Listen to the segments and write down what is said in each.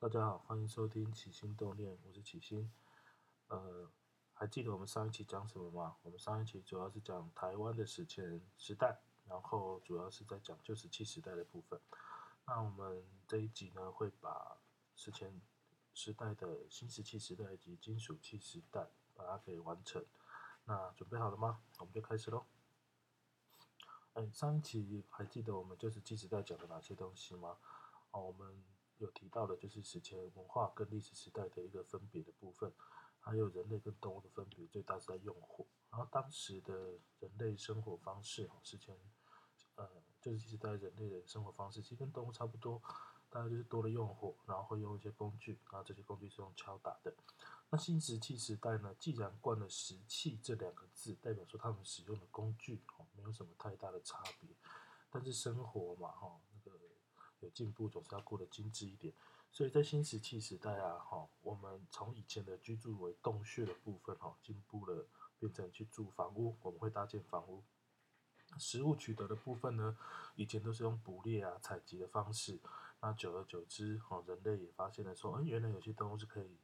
大家好，欢迎收听起心动念，我是起心。呃，还记得我们上一期讲什么吗？我们上一期主要是讲台湾的史前时代，然后主要是在讲旧石器时代的部分。那我们这一集呢，会把史前时代的新石器时代以及金属器时代把它给完成。那准备好了吗？我们就开始喽。哎，上一期还记得我们旧石器时代讲的哪些东西吗？哦，我们有提到的就是史前文化跟历史时代的一个分别的部分，还有人类跟动物的分别，最大是在用火。然后当时的人类生活方式，哈，史前，呃，就是纪时代人类的生活方式，其实跟动物差不多。大概就是多了用火，然后会用一些工具，然后这些工具是用敲打的。那新石器时代呢？既然冠了“石器”这两个字，代表说他们使用的工具哦，没有什么太大的差别。但是生活嘛，哈，有进步总是要过得精致一点。所以在新石器时代啊，哈，我们从以前的居住为洞穴的部分，哈，进步了变成去住房屋，我们会搭建房屋。食物取得的部分呢，以前都是用捕猎啊、采集的方式。那久而久之，哦，人类也发现了说，嗯，原来有些动物是可以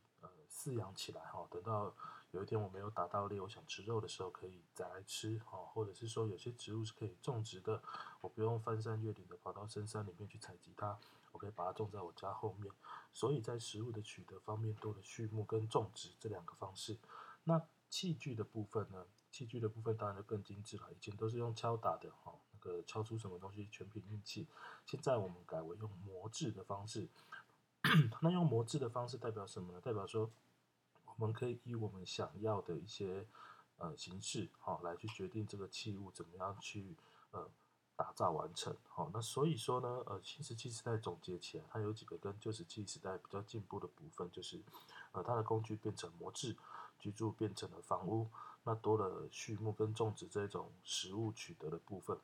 饲养起来，哈，等到有一天我没有打到猎，我想吃肉的时候可以再来吃，哈，或者是说有些植物是可以种植的，我不用翻山越岭的跑到深山里面去采集它，我可以把它种在我家后面。所以在食物的取得方面，多了畜牧跟种植这两个方式。那器具的部分呢？器具的部分当然就更精致了，以前都是用敲打的，哈，那个敲出什么东西全凭运气。现在我们改为用磨制的方式。那用磨制的方式代表什么呢？代表说我们可以以我们想要的一些呃形式，哈，来去决定这个器物怎么样去呃打造完成。好，那所以说呢，呃，新石器时代总结起来，它有几个跟旧石器时代比较进步的部分，就是呃它的工具变成磨制。居住变成了房屋，那多了畜牧跟种植这种食物取得的部分。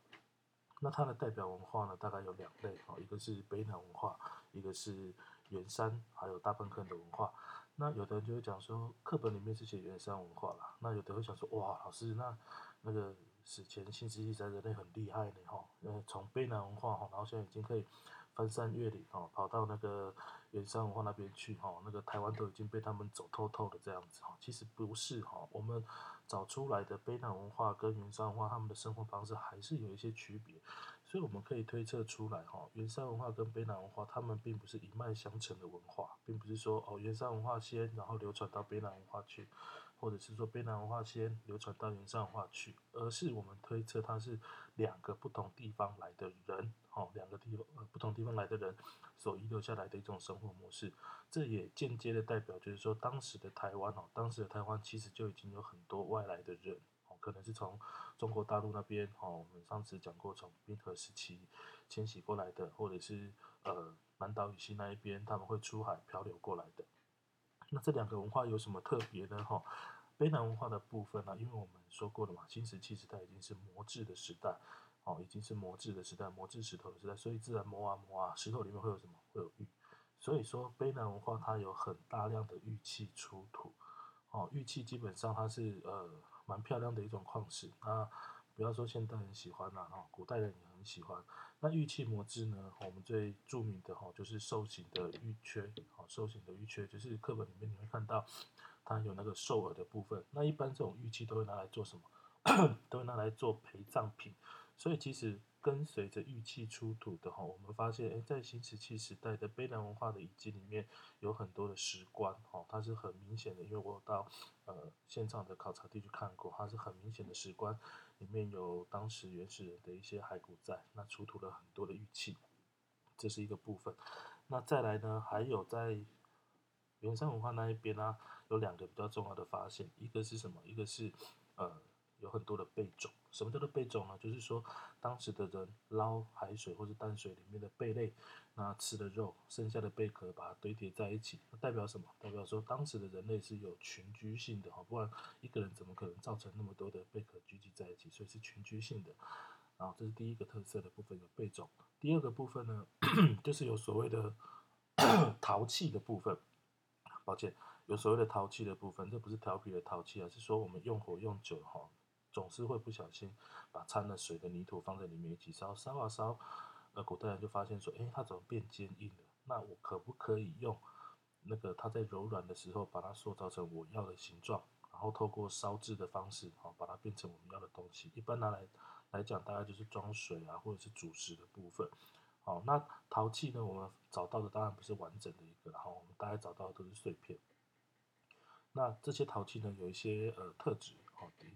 那它的代表文化呢，大概有两类哦，一个是北南文化，一个是圆山还有大喷坑的文化。那有的人就会讲说，课本里面是写圆山文化啦。那有的会想说，哇，老师，那那个史前新石器时代人类很厉害呢，哈，呃，从卑南文化哈，然后现在已经可以。翻山越岭哦，跑到那个原山文化那边去哈，那个台湾都已经被他们走透透的这样子哈。其实不是哈，我们找出来的卑南文化跟原山文化，他们的生活方式还是有一些区别，所以我们可以推测出来哈，原山文化跟卑南文化，他们并不是一脉相承的文化，并不是说哦原山文化先，然后流传到卑南文化去。或者是说卑南文化先流传到原上文化去，而是我们推测它是两个不同地方来的人，哦，两个地方呃不同地方来的人所遗留下来的一种生活模式。这也间接的代表就是说，当时的台湾哦，当时的台湾其实就已经有很多外来的人，可能是从中国大陆那边，哦，我们上次讲过从冰河时期迁徙过来的，或者是呃南岛语系那一边他们会出海漂流过来的。那这两个文化有什么特别呢？哈，卑南文化的部分呢，因为我们说过了嘛，新石器时代已经是磨制的时代，哦，已经是磨制的时代，磨制石头的时代，所以自然磨啊磨啊，石头里面会有什么？会有玉。所以说卑南文化它有很大量的玉器出土，哦，玉器基本上它是呃蛮漂亮的一种矿石那。不要说现代人喜欢啦，哈，古代人也很喜欢。那玉器模制呢？我们最著名的哈就是兽形的玉缺，好，兽形的玉缺就是课本里面你会看到，它有那个兽耳的部分。那一般这种玉器都会拿来做什么？都会拿来做陪葬品。所以其实。跟随着玉器出土的哈，我们发现，诶，在新石器时代的卑南文化的遗迹里面，有很多的石棺，哈，它是很明显的，因为我到呃现场的考察地去看过，它是很明显的石棺，里面有当时原始人的一些骸骨在，那出土了很多的玉器，这是一个部分。那再来呢，还有在原山文化那一边呢，有两个比较重要的发现，一个是什么？一个是呃。有很多的贝种，什么叫做贝种呢？就是说，当时的人捞海水或者淡水里面的贝类，那吃的肉，剩下的贝壳把它堆叠在一起，那代表什么？代表说当时的人类是有群居性的哈，不然一个人怎么可能造成那么多的贝壳聚集在一起？所以是群居性的。然后，这是第一个特色的部分，有贝种。第二个部分呢，就是有所谓的 陶器的部分。抱歉，有所谓的陶器的部分，这不是调皮的陶器啊，是说我们用火用久哈。总是会不小心把掺了水的泥土放在里面一起烧，烧啊烧，呃，古代人就发现说，哎，它怎么变坚硬了？那我可不可以用那个它在柔软的时候，把它塑造成我要的形状，然后透过烧制的方式，好把它变成我们要的东西。一般拿来来讲，大概就是装水啊，或者是主食的部分。好，那陶器呢，我们找到的当然不是完整的一个，然后我们大概找到的都是碎片。那这些陶器呢，有一些呃特质。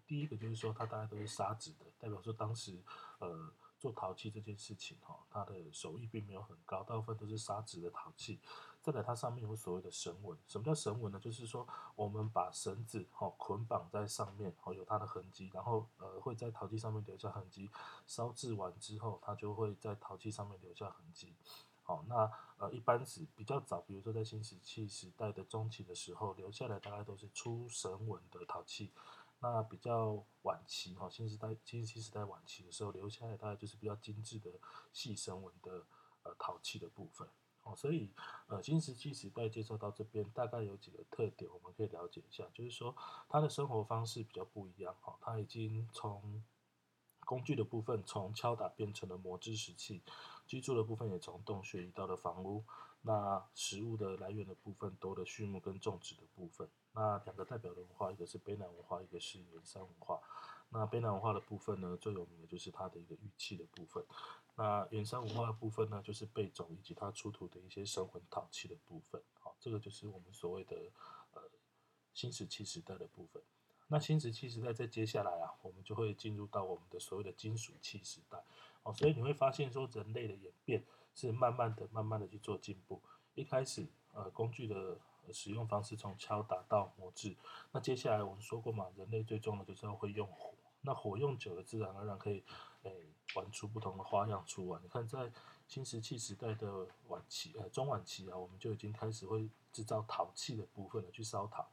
第一个就是说，它大概都是砂质的，代表说当时呃。做陶器这件事情，哈，它的手艺并没有很高，大部分都是砂质的陶器。再来，它上面有所谓的绳纹。什么叫绳纹呢？就是说，我们把绳子，哈，捆绑在上面，哦，有它的痕迹，然后，呃，会在陶器上面留下痕迹。烧制完之后，它就会在陶器上面留下痕迹。好，那，呃，一般是比较早，比如说在新石器时代的中期的时候，留下来大概都是出绳纹的陶器。那比较晚期哈，新时代、新石器时代晚期的时候留下来，大概就是比较精致的细绳纹的呃陶器的部分哦。所以呃，新石器时代介绍到这边，大概有几个特点，我们可以了解一下，就是说他的生活方式比较不一样哈，他已经从工具的部分从敲打变成了磨制石器，居住的部分也从洞穴移到了房屋。那食物的来源的部分多了畜牧跟种植的部分。那两个代表的文化，一个是卑南文化，一个是元山文化。那卑南文化的部分呢，最有名的就是它的一个玉器的部分。那元山文化的部分呢，就是贝种以及它出土的一些神魂陶器的部分。好，这个就是我们所谓的呃新石器时代的部分。那新石器时代在接下来啊，我们就会进入到我们的所谓的金属器时代。哦，所以你会发现说人类的演变。是慢慢的、慢慢的去做进步。一开始，呃，工具的使用方式从敲打到磨制。那接下来我们说过嘛，人类最重要的就是要会用火。那火用久了，自然而然可以，诶，玩出不同的花样出来。你看，在新石器时代的晚期，呃，中晚期啊，我们就已经开始会制造陶器的部分了，去烧陶。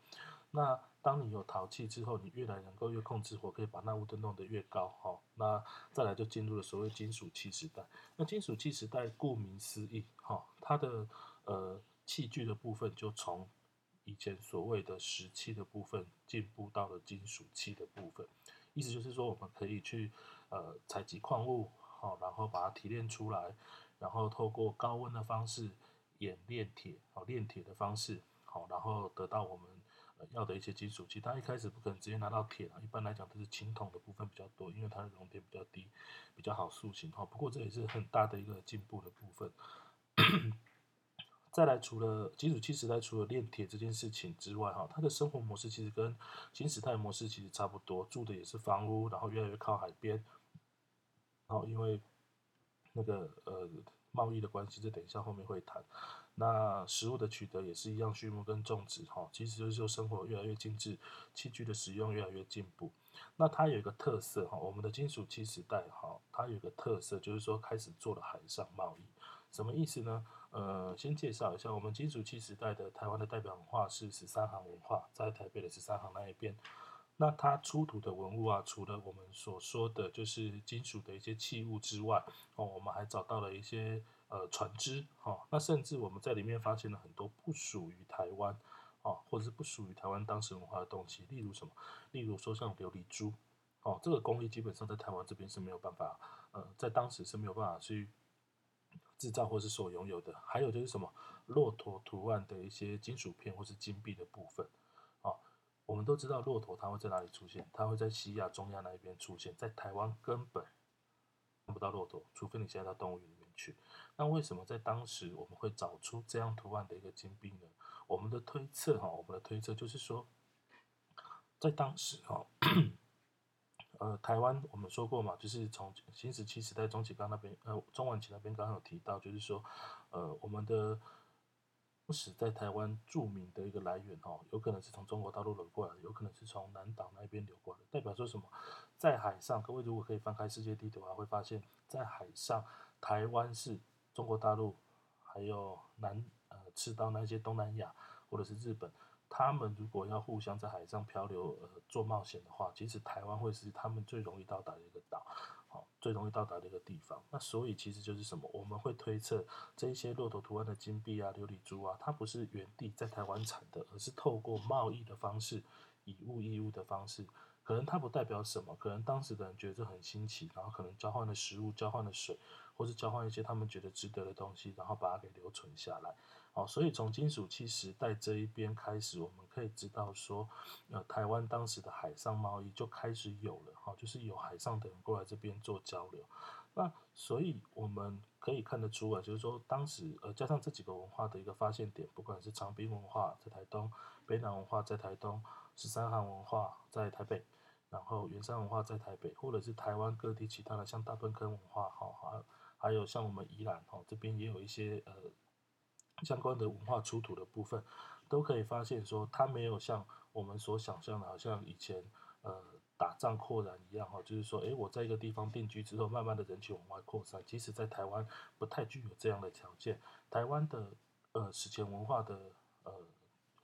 那当你有陶器之后，你越来能够越控制火，可以把那温度弄得越高，哈。那再来就进入了所谓金属器时代。那金属器时代顾名思义，哈，它的呃器具的部分就从以前所谓的石器的部分进步到了金属器的部分。意思就是说，我们可以去呃采集矿物，好，然后把它提炼出来，然后透过高温的方式冶炼铁，好，炼铁的方式，好，然后得到我们。要的一些金属器，它一开始不可能直接拿到铁啊，一般来讲都是青铜的部分比较多，因为它的熔点比较低，比较好塑形哈。不过这也是很大的一个进步的部分。再来，除了金属器时代，除了炼铁这件事情之外哈，它的生活模式其实跟新时代模式其实差不多，住的也是房屋，然后越来越靠海边，然后因为那个呃贸易的关系，这等一下后面会谈。那食物的取得也是一样，畜牧跟种植哈，其实就是说生活越来越精致，器具的使用越来越进步。那它有一个特色哈，我们的金属器时代哈，它有一个特色就是说开始做了海上贸易，什么意思呢？呃，先介绍一下，我们金属器时代的台湾的代表文化是十三行文化，在台北的十三行那一边。那它出土的文物啊，除了我们所说的就是金属的一些器物之外，哦，我们还找到了一些。呃，船只，哈，那甚至我们在里面发现了很多不属于台湾，哦，或者是不属于台湾当时文化的东西，例如什么？例如说像琉璃珠，哦，这个工艺基本上在台湾这边是没有办法，呃，在当时是没有办法去制造或是所拥有的。还有就是什么？骆驼图案的一些金属片或是金币的部分，啊，我们都知道骆驼它会在哪里出现？它会在西亚、中亚那一边出现，在台湾根本看不到骆驼，除非你现在到动物园里面去。那为什么在当时我们会找出这样图案的一个金币呢？我们的推测哈，我们的推测就是说，在当时哈，呃，台湾我们说过嘛，就是从新石器时代中期刚那边，呃，中晚期那边刚刚有提到，就是说，呃，我们的当时在台湾著名的一个来源哦，有可能是从中国大陆流过来的，有可能是从南岛那边流过来的，代表说什么？在海上，各位如果可以翻开世界地图啊，会发现，在海上，台湾是。中国大陆，还有南呃赤道那些东南亚或者是日本，他们如果要互相在海上漂流呃做冒险的话，其实台湾会是他们最容易到达的一个岛，好最容易到达的一个地方。那所以其实就是什么？我们会推测这一些骆驼图案的金币啊、琉璃珠啊，它不是原地在台湾产的，而是透过贸易的方式，以物易物的方式。可能它不代表什么，可能当时的人觉得这很新奇，然后可能交换了食物，交换了水。或是交换一些他们觉得值得的东西，然后把它给留存下来。哦，所以从金属器时代这一边开始，我们可以知道说，呃，台湾当时的海上贸易就开始有了，哈，就是有海上的人过来这边做交流。那所以我们可以看得出啊，就是说当时呃加上这几个文化的一个发现点，不管是长滨文化在台东，北南文化在台东，十三行文化在台北，然后圆山文化在台北，或者是台湾各地其他的像大墩坑文化，哈，还还有像我们宜兰哈这边也有一些呃相关的文化出土的部分，都可以发现说它没有像我们所想象的，好像以前呃。打仗扩展一样哈，就是说，诶，我在一个地方定居之后，慢慢的人群往外扩散。其实，在台湾不太具有这样的条件。台湾的呃史前文化的呃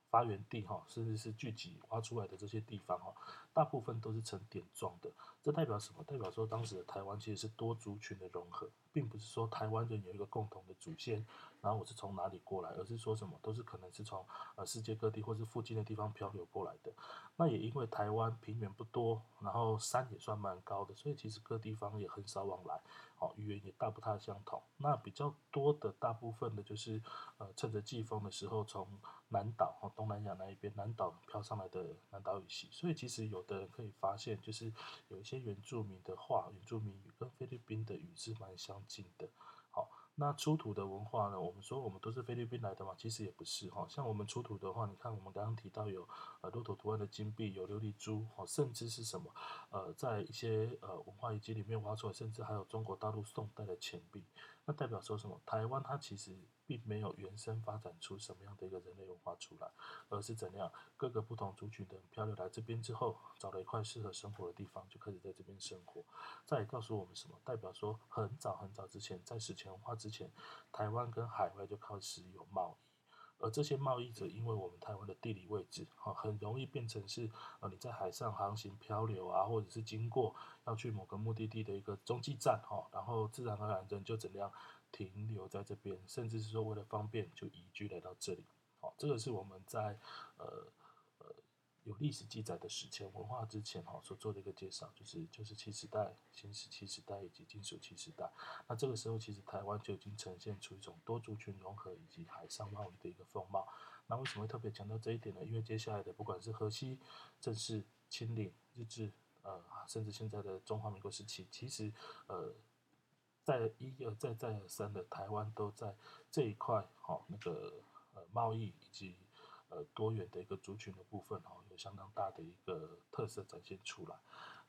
发源地哈，甚至是聚集挖出来的这些地方哈，大部分都是呈点状的。这代表什么？代表说当时的台湾其实是多族群的融合，并不是说台湾人有一个共同的祖先。然后我是从哪里过来，而是说什么都是可能是从呃世界各地或是附近的地方漂流过来的。那也因为台湾平原不多，然后山也算蛮高的，所以其实各地方也很少往来，哦，语言也大不太相同。那比较多的大部分的就是呃趁着季风的时候从南岛哦东南亚那一边南岛飘上来的南岛语系。所以其实有有的可以发现，就是有一些原住民的话，原住民语跟菲律宾的语是蛮相近的。好那出土的文化呢？我们说我们都是菲律宾来的嘛，其实也不是哈。像我们出土的话，你看我们刚刚提到有呃骆驼图案的金币，有琉璃珠，哦，甚至是什么呃，在一些呃文化遗迹里面挖出来，甚至还有中国大陆宋代的钱币。那代表说什么？台湾它其实并没有原生发展出什么样的一个人类文化出来，而是怎样各个不同族群的人漂流来这边之后，找了一块适合生活的地方，就开始在这边生活。再告诉我们什么？代表说很早很早之前，在史前文化之前，台湾跟海外就开始有贸易，而这些贸易者因为我们台湾的地理位置，哈，很容易变成是呃你在海上航行漂流啊，或者是经过。要去某个目的地的一个中继站，哈，然后自然而然人就怎样停留在这边，甚至是说为了方便就移居来到这里，好，这个是我们在呃呃有历史记载的史前文化之前，哈所做的一个介绍，就是就是器时代、新石器时代以及金属器时代。那这个时候其实台湾就已经呈现出一种多族群融合以及海上贸易的一个风貌。那为什么会特别强调这一点呢？因为接下来的不管是河西、正式、清领、日治。呃，甚至现在的中华民国时期，其实呃，在一而再再而三的台湾都在这一块哈那个呃贸易以及呃多元的一个族群的部分哈，有相当大的一个特色展现出来。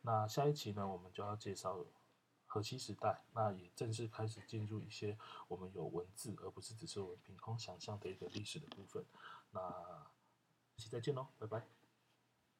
那下一期呢，我们就要介绍河西时代，那也正式开始进入一些我们有文字而不是只是我们凭空想象的一个历史的部分。那，一起再见喽，拜拜。